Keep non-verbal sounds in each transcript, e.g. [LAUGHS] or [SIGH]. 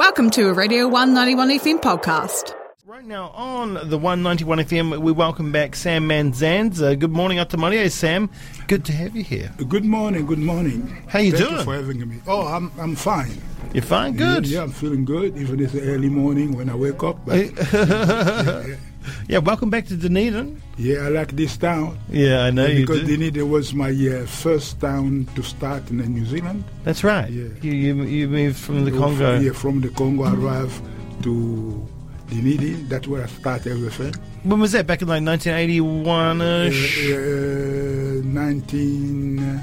Welcome to a Radio 191 FM podcast. Right now on the 191 FM, we welcome back Sam Manzanza. Uh, good morning, Atamaria. Sam, good to have you here. Good morning, good morning. How you Thank doing? you for having me. Oh, I'm I'm fine. You're fine? Good. Yeah, I'm feeling good, even it's early morning when I wake up. But [LAUGHS] Yeah, welcome back to Dunedin. yeah, I like this town Yeah, I know you because. Dunedin was my uh, first town to start in New Zealand. That's right. Yeah. You, you, you moved from the Congo. Yeah, from the Congo, I arrived to Dunedin. That's where I started everything. When was that? Back in like 1981 Uh, ish? uh, 19. Uh,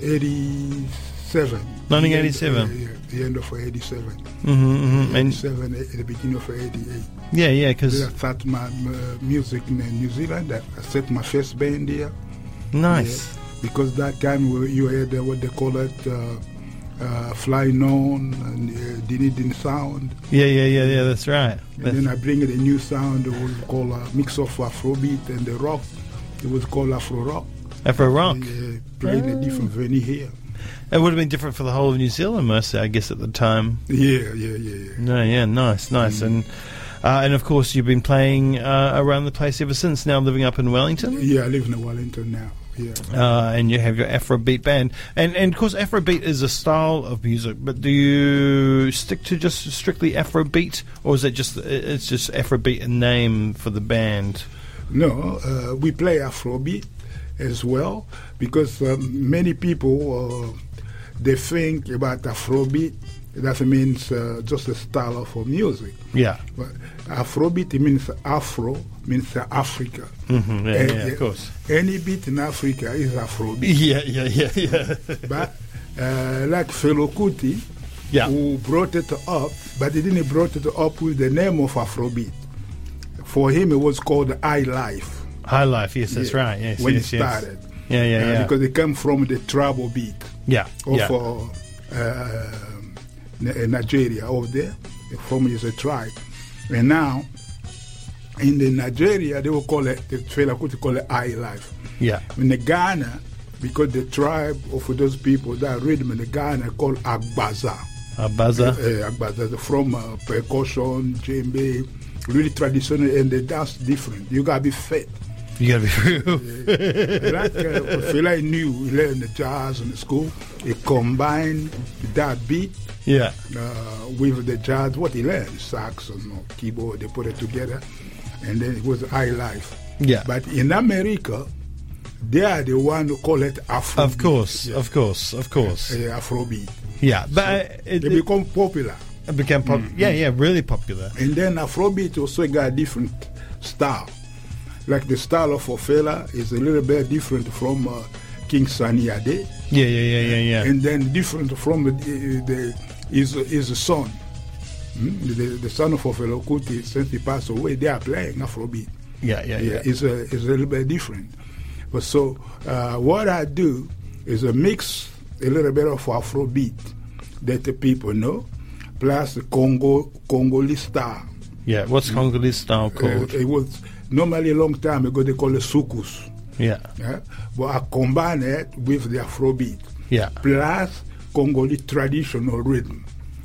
87. 1987. The end, uh, yeah, the end of 87. hmm hmm And 87, at the beginning of 88. yeah, yeah, because. I because started my uh, music in uh, New Zealand. I I set my first band there. nice. Yeah, because that time we- you had uh, what they call it, uh, uh, Flying Nun and uh, Dunedin Sound. Yeah, yeah, yeah, yeah. That's right. And That's- then I bring in a new sound. It was called a mix of Afrobeat and the rock. It was called Afro Rock. Afro rock. Yeah, playing a different venue here. It would have been different for the whole of New Zealand, mostly, I guess, at the time. Yeah, yeah, yeah, yeah. No, yeah, nice, nice, Mm. and uh, and of course you've been playing uh, around the place ever since. Now living up in Wellington, Yeah, I live in Wellington now. Yeah. uh, and you have your Afrobeat band, and and of course Afrobeat is a style of music. But do you stick to just strictly Afrobeat, or is it just it's just Afrobeat a name for the band? No, uh, we play Afrobeat as well because um, many people uh, they think about Afrobeat. That means uh, just a style of uh, music. Yeah, But Afrobeat means Afro means uh, Africa. hmm yeah, yeah, yeah. of course. Any beat in Africa is Afrobeat. [LAUGHS] Yeah, yeah, yeah, yeah. but uh, like Fela Kuti, Yeah. who brought it up, but he didn't brought it up with the name of Afrobeat. For him, it was called I Life. High life, yes, that's Yeah, right. Yes, when yes, it yes. started. Yeah, yeah, Uh, yeah. because it came from the tribal beat yeah, of yeah. uh, uh, Nigeria over there. The former is a tribe. And now, in the Nigeria, they will call it, the Fela Kuti call it I Life. yeah. In the Ghana, because the tribe of those people that rhythm in the Ghana called Agbaza. A buzzer. Uh, Agbaza from uh, percussion, djembe, really traditional, and they dance different. You gotta be fit. You gotta be real. [LAUGHS] like uh, Fela knew, he learned the jazz in the school. He combined that beat yeah. uh, with the jazz, what he learned, sax and keyboard, they put it together, and then it was high life. Yeah. But in America, they are the one who call it Afro. Of course, of course, of course. uh, Afrobeat. Yeah, but uh, it, They it, become popular. it became pop- Mm-hmm. yeah, yeah, really popular. And then Afrobeat also got a different style. Like the style of Ofela is a little bit different from uh, King Sunny Ade. Yeah, yeah, yeah, yeah, yeah. and then different from the, the his his son. Hmm? The, the son of Ofela Kuti, since he passed away, they are playing Afrobeat. yeah, yeah, Yeah, yeah. it's a it's a little bit different. But so uh, what I do is a mix a little bit of Afrobeat that the people know, plus the Congo Congolese style. Yeah, what's Congolese style Uh, called? it was normally a long time ago they call it soukous. yeah, Yeah? But I combine it with the Afrobeat. yeah, plus Congolese traditional rhythm.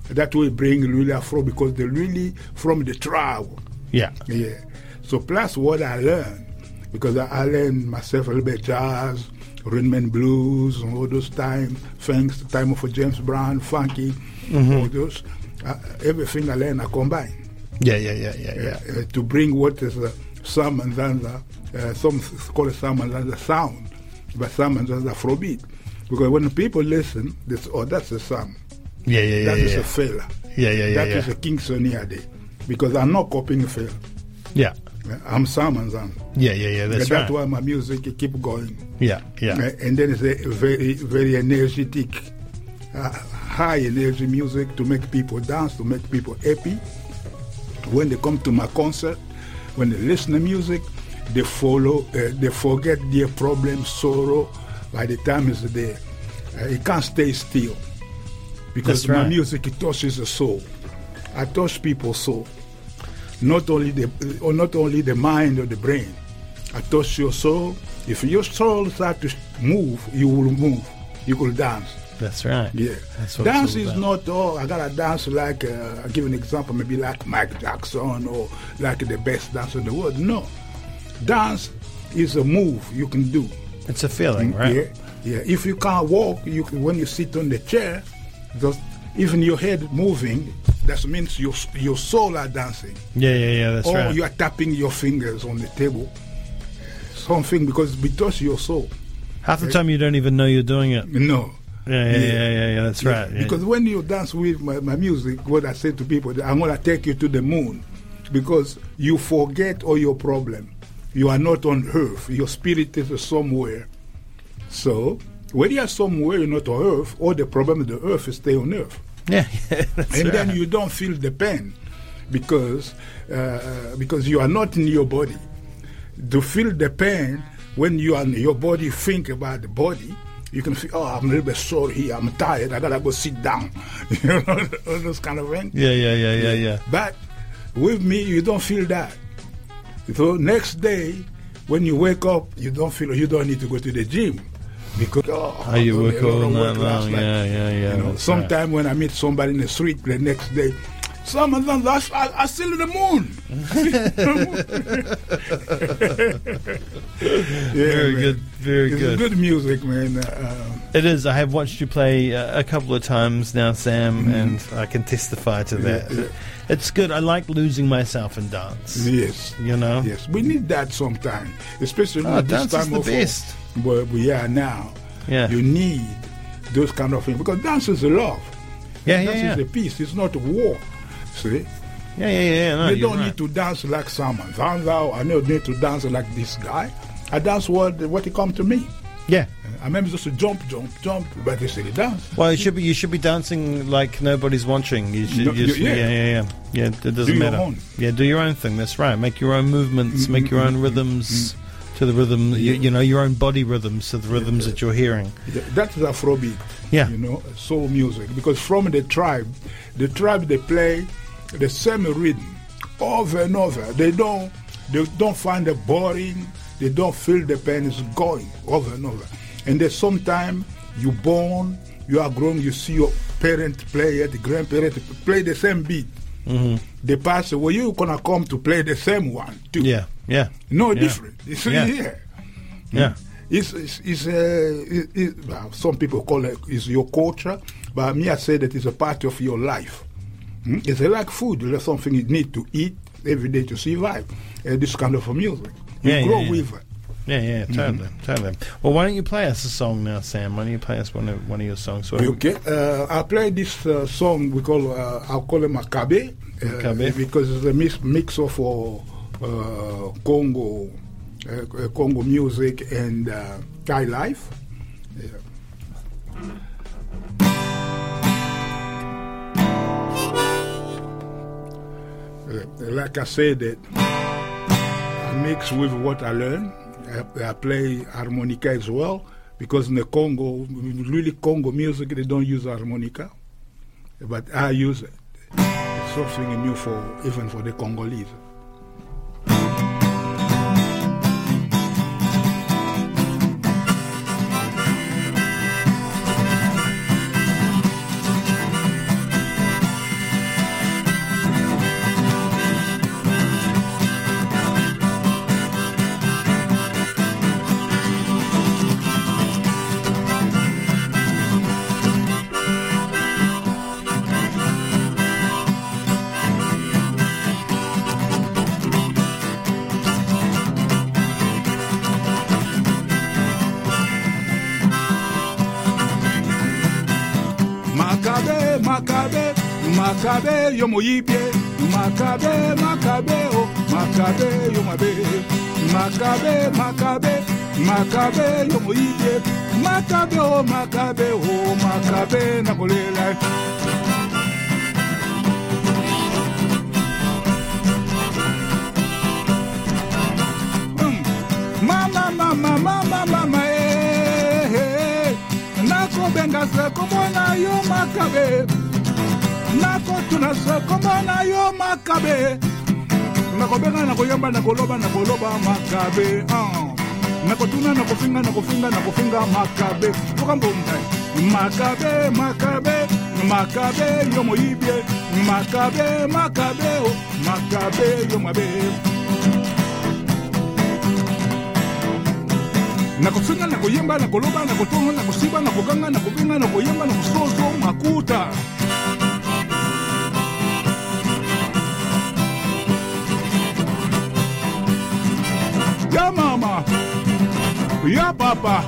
That will bring really Afro because they're really from the tribe. yeah, Yeah. So plus what I learned, because I, learned myself a little bit jazz, rhythm and blues, and all those time thanks the time of James Brown, funky, all those. Uh, everything I learned, I combine yeah, yeah, yeah, yeah, yeah. uh, to bring what is uh, Sam Manzanza, uh, some call it Sam Manzanza sound, but Sam Manzanza Afrobeat. Because when people listen, they say, oh, that's a Sam. Yeah, yeah, yeah, That is yeah. a Fela. Yeah, yeah, yeah, That is yeah. a King Sunny Ade. Because I'm not copying a Fela. Yeah, I'm Sam Manzanza. yeah, yeah, yeah. That's And right. that's why my music keep going. Yeah, yeah, Uh, And then it's a very, very energetic, uh, high energy music to make people dance, to make people happy. When they come to my concert, when they listen to music, they follow, uh, they forget their problems, sorrow. By the time it's there, uh, it can't stay still because That's my music it touches the soul. I touch people's soul, not only the, or not only the mind or the brain. I touch your soul. If your soul start to move, you will move. You will dance. That's right. Yeah. That's dance is not, oh, I gotta dance like, uh, I'll give an example, maybe like Mike Jackson or like the best dancer in the world. No. Dance is a move you can do. It's a feeling, right? Yeah. Yeah. If you can't walk, you can, when you sit on the chair, just even your head moving, that means your your soul are dancing. Yeah, yeah, yeah. That's or right. you are tapping your fingers on the table. Something because it because your soul. Half the time you don't even know you're doing it. No. Yeah, yeah, yeah, yeah. yeah, that's right. Yeah. Because when you dance with my, my music, what I say to people, I'm going to take you to the moon because you forget all your problem. You are not on earth. Your spirit is somewhere. So, when you are somewhere, you're not on earth, all the problem of the earth is stay on earth. yeah, [LAUGHS] yeah, and right. then you don't feel the pain because, uh, because you are not in your body. To feel the pain, when you are in your body, think about the body, you can feel, oh, I'm a little bit sore here, I'm tired, I gotta go sit down. [LAUGHS] you know, all those kind of things. yeah, yeah, yeah, yeah, yeah. But with me, you don't feel that. So next day, when you wake up, you don't feel you don't need to go to the gym because oh, Oh, you I work did a lot all night last long. night. Yeah, yeah, yeah. You know, that's right. when I meet somebody in the street the next day, some of them that's I, I still in the moon. [LAUGHS] yeah, Very man. good, very It's good. good music, man. Uh, It is. I have watched you play uh, a couple of times now, Sam, and I can testify to that. Mm-hmm. yeah. It's good. I like losing myself in dance. yes, You know. yes, we need that sometime, especially Oh, at this dance is time the of best. where we are now. Yeah. You need those kind of things because dance is a love. Yeah, yeah, dance yeah. is a peace. It's not a war. See, Yeah, yeah, yeah. No, you don't right. need to dance like someone. Zanzao, I don't need to dance like this guy. I dance what what it come to me. Yeah. I remember just to jump, jump, jump, but they say dance. Well, you should be you should be dancing like nobody's watching. You should No, you- yeah. yeah. yeah, yeah, yeah. It doesn't Do your matter. own. Yeah, do your own thing. That's right. Make your own movements. Mm, make mm, your mm, own rhythms to the rhythm. You, you know your own body rhythms to the rhythms that you're hearing. Th- That's Afrobeat. Yeah. You know, soul music. Because from the tribe, the tribe they play the same rhythm over and over. They don't they don't find it boring. They don't feel the pain is going over and over. And then sometime you born, you are grown, you see your parent play it, the grandparent play the same beat. Mm-hmm. They pass away, you gonna come to play the same one too. Yeah, yeah, No Yeah. different. It's Yeah. yeah. yeah. It's, it's, it's, uh, it, it, well, some people call it is your culture, but me I say that it's a part of your life. Hmm? It's like food. It's something you need to eat every day to survive. Uh, this kind of music. You Yeah, yeah, grow yeah. with it. Yeah, yeah, totally, totally. Well, why don't you play us a song now, Sam? Why don't you play us one of one of your songs? What- Okay. Uh, I play this uh, song we call uh, I'll call it Makabe, uh, Makabe. because it's a mix, mix of uh, Congo, uh, uh, Congo music and uh, life. Yeah. Uh, like I said, that I mix with what I learn. I, I play harmonica as well because in the Congo, really Congo music, they don't use harmonica, but I use it. It's something new for even for the Congolese. Makabe, Makabe, yo moyibie. Makabe, Makabe, oh, Makabe, yo mabe. Makabe, Makabe, Makabe, yo moyibie. Makabe, oh, Makabe, oh, Makabe, nakolela. Nakobenga se komona yo makabe nakotuna se komona yo makabe nakobenga nakoyamba nakoloba nakoloba makabe ah. nakotuna nakofinga nakofinga nakofinga makabe tokambomdai Makabe, Makabe, Makabe, yo moibie. Makabe, Makabe, oh, Makabe, yo mabe. Nakofinga nakoyemba nakoloba nakotonga nakosiba nakoganga nakobinga nakoyemba nakosozo makuta. Ya mama. Ya papa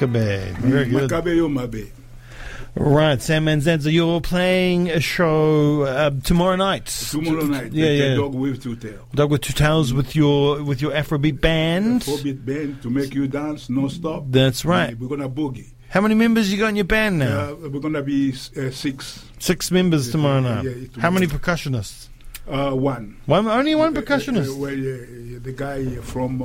right, Makabe. Very good. yo mabe Right, Sam Manzanza, you're playing a show uh, tomorrow night. tomorrow night Yeah, yeah. dog with two tail Dog with two tails with your with your Afrobeat band. four beat band to make you dance non-stop That's right. we're gonna boogie How many members you got in your band now? uh, we're gonna be uh, six Six members tomorrow night. yeah, tomorrow. How many percussionists? uh, one One, only one Uh, percussionist. uh, well, yeah, yeah, the guy from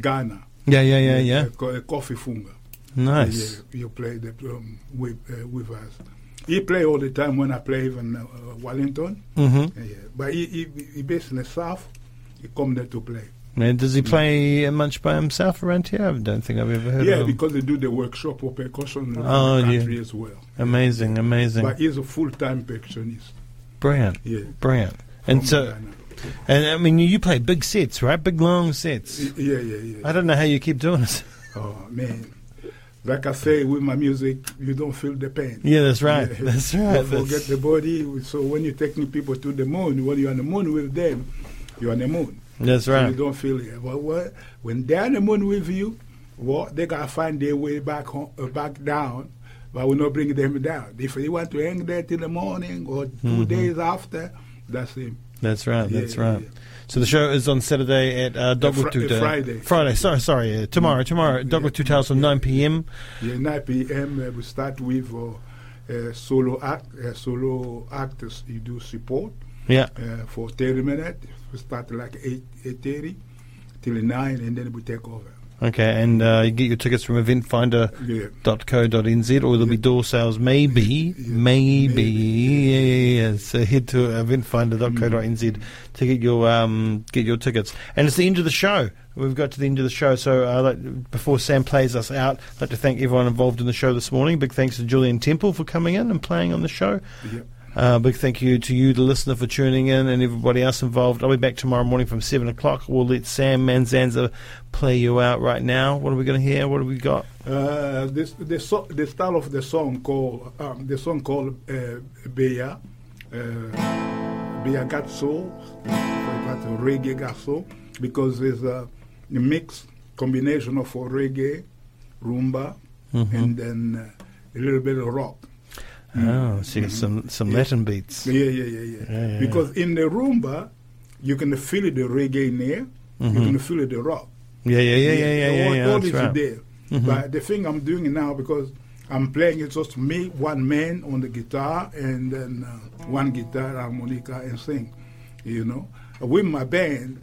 Ghana. Yeah, yeah, yeah, yeah. Co- uh, Kofi Funga. Nice. Yeah, you play the, um, with, uh, with us. He play all the time when I play even uh, Wellington. Mm-hmm. Yeah, but he, he, he based in the south. He come there to play. And does he play much by himself around here? I don't think I've ever heard yeah, of him. because they do the workshop for percussion in Oh, the yeah. country as well. Amazing, amazing. But he's a full-time percussionist. Brilliant, Yeah. brilliant. And from so, Ghana. And I mean, you play big sets, right? Big long sets. Yeah, yeah, yeah. I don't know how you keep doing it. [LAUGHS] Oh man, like I say, with my music, you don't feel the pain. Yeah, that's right. Yeah. [LAUGHS] That's You right. forget That's- the body. So when you're taking people to the moon, when you're on the moon with them, you're on the moon. That's right. you don't feel it. But what, when they're on the moon with you, what they gotta find their way back home, uh, back down. But we not bring them down. If they want to hang there till the morning or 2 Mhm. days after, that's him. That's right. Yeah, That's yeah, right. yeah. So the show is on Saturday at uh, Dogwood Fri- Two uh, Friday. Friday. Sorry, sorry. Uh, tomorrow. Tomorrow. at Dog With Two Tails on nine p.m. Yeah, 9 p.m. Uh, we start with uh, uh, solo act, uh, solo actors. You do support. Yeah. uh, for 30 minutes. We start like 8, 8.30 till 9 and then we take over. Okay, and uh, you get your tickets from eventfinda.co.nz or there'll be door sales maybe, Yeah. maybe. Yeah, yeah, yeah. So head to eventfinda.co.nz to get your um, get your tickets. And it's the end of the show. We've got to the end of the show. So uh, like, before Sam plays us out, I'd like to thank everyone involved in the show this morning. Big thanks to Julian Temple for coming in and playing on the show. Yeah. Uh, big thank you to you, the listener, for tuning in, and everybody else involved. I'll be back tomorrow morning from seven o'clock. We'll let Sam Manzanza play you out right now. What are we going to hear? What have we got? Uh, this, the, so, the style of the song called um, the song called uh, Bea, uh, soul, got reggae got soul because it's a mix combination of reggae, rumba, Mhm. and then uh, a little bit of rock. Oh, so you got some some Yeah. Latin beats. Yeah, yeah, yeah, yeah. Yeah, yeah, because in the rumba, you can feel the reggae in there, you Mhm. can feel the rock. Yeah, yeah, yeah, yeah, yeah, yeah. all, yeah, all that's right. there. Mhm. But the thing I'm doing now because I'm playing it's just me, one man on the guitar, and then uh, one guitar, harmonica, and sing. You know, with my band,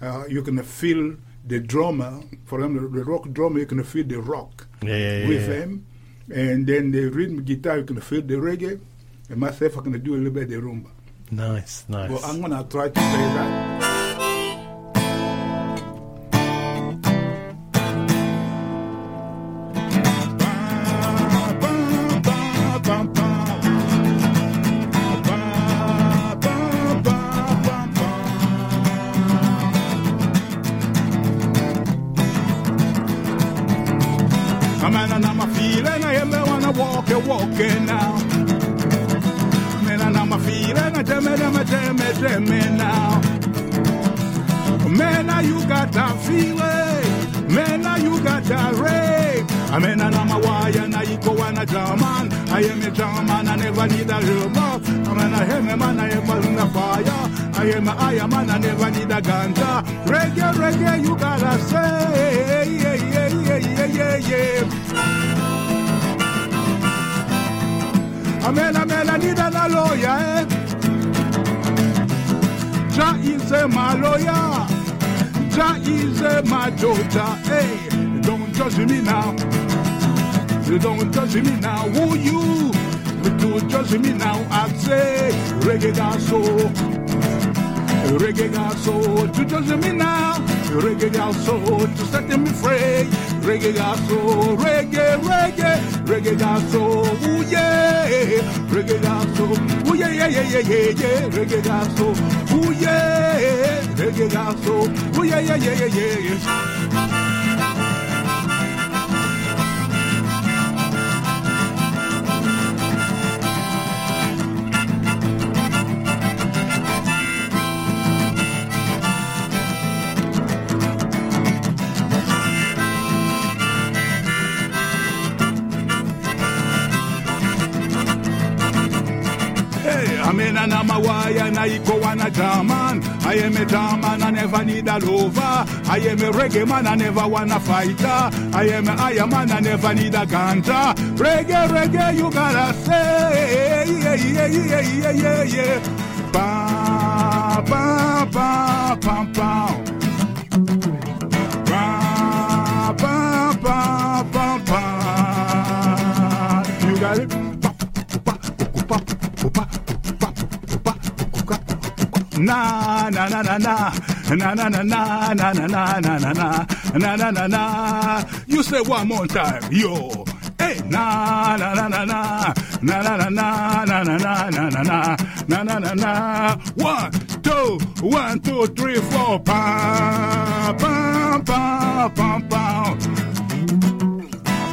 uh, you can feel the drummer. For them, the, rock drummer, you can feel the rock Yeah, yeah, with yeah. them, and then the rhythm guitar, you can feel the reggae. And myself, I can do a little bit of the rumba. Nice, nice. Well, I'm gonna try to play that. I'm and I'm a feeling I am I wanna walk a walking now. Man, and I'm a feeling I tell me, tell me, tell me, tell me now. Man, now you got that feeling. Man, now you got that ray. I mean, and I'm a wire, now you go on a German. I am a German, I never need a rumor. I mean, I am a man, I am the fire. I am a Iron man, I never need a ganja. Reggae, reggae, you gotta say, yeah, yeah. Amen, amen, I need a lawyer, eh? Jah is my lawyer. Jah is my daughter. Hey, don't judge me now. Don't judge me now. Who you? Don't judge me now. I say reggae gospel. Reggae got soul to judge me now. Reggae got soul to set me free. Reggae got soul, reggae, reggae, reggae got soul, ooh yeah. Reggae got soul, ooh yeah, yeah, yeah, yeah, yeah, yeah. Reggae got soul, ooh yeah. Reggae got soul, ooh yeah, yeah, yeah, yeah, yeah, Hey, I'm an Amawai and I go on a German. I am a German, I never need a lover. I am a reggae man, I never want a fighter. I am a Iron man, I never need a ganja. Reggae, reggae, you gotta say. Yeah, yeah, yeah, yeah, yeah, yeah. Ba, ba, ba, ba. Ba, Na na na na na na na na na na na na na na na na na na na. You say one more time, yo. Hey, na na na na na na na na na na na na na na na na na na. One, two, one, two, three, four. Pam pam pam pam pam.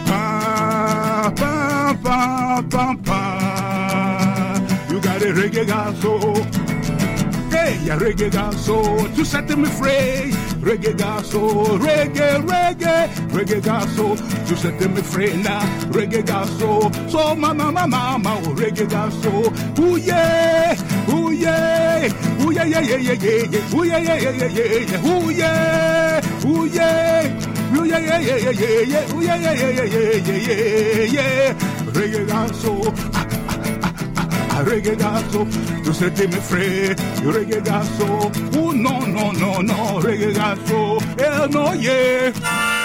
Pam pam pam pam. You got a reggae gaso. Hey, yeah, reggae girl to set me free. Reggae girl soul, reggae, reggae, reggae girl to set me free now. Reggae girl so mama, mama, mama, oh, reggae girl. Ooh yeah, ooh yeah, ooh yeah, yeah, yeah, yeah, yeah, yeah, ooh yeah, yeah, yeah, yeah, yeah, yeah, ooh yeah, ooh yeah, ooh yeah, yeah, yeah, yeah, yeah, ooh yeah, yeah, yeah, yeah, yeah, yeah, yeah, reggae girl regazo, tú se te me fre, regazo, uh, no, no, no, no, regazo, el eh, no, yeah.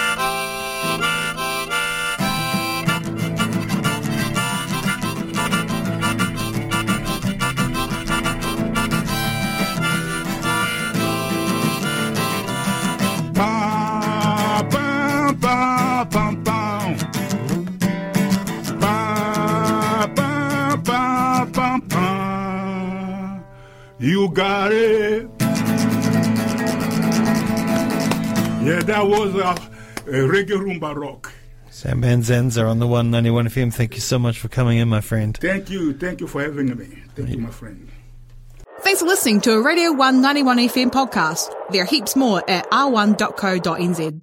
Got it. Yeah, that was a, a reggae rumba rock. Sam Manzanza on the 191 FM. Thank you so much for coming in, my friend. Thank you. Thank you for having me. Thank you, my friend. Thanks for listening to a Radio 191 FM podcast. There are heaps more at r1.co.nz.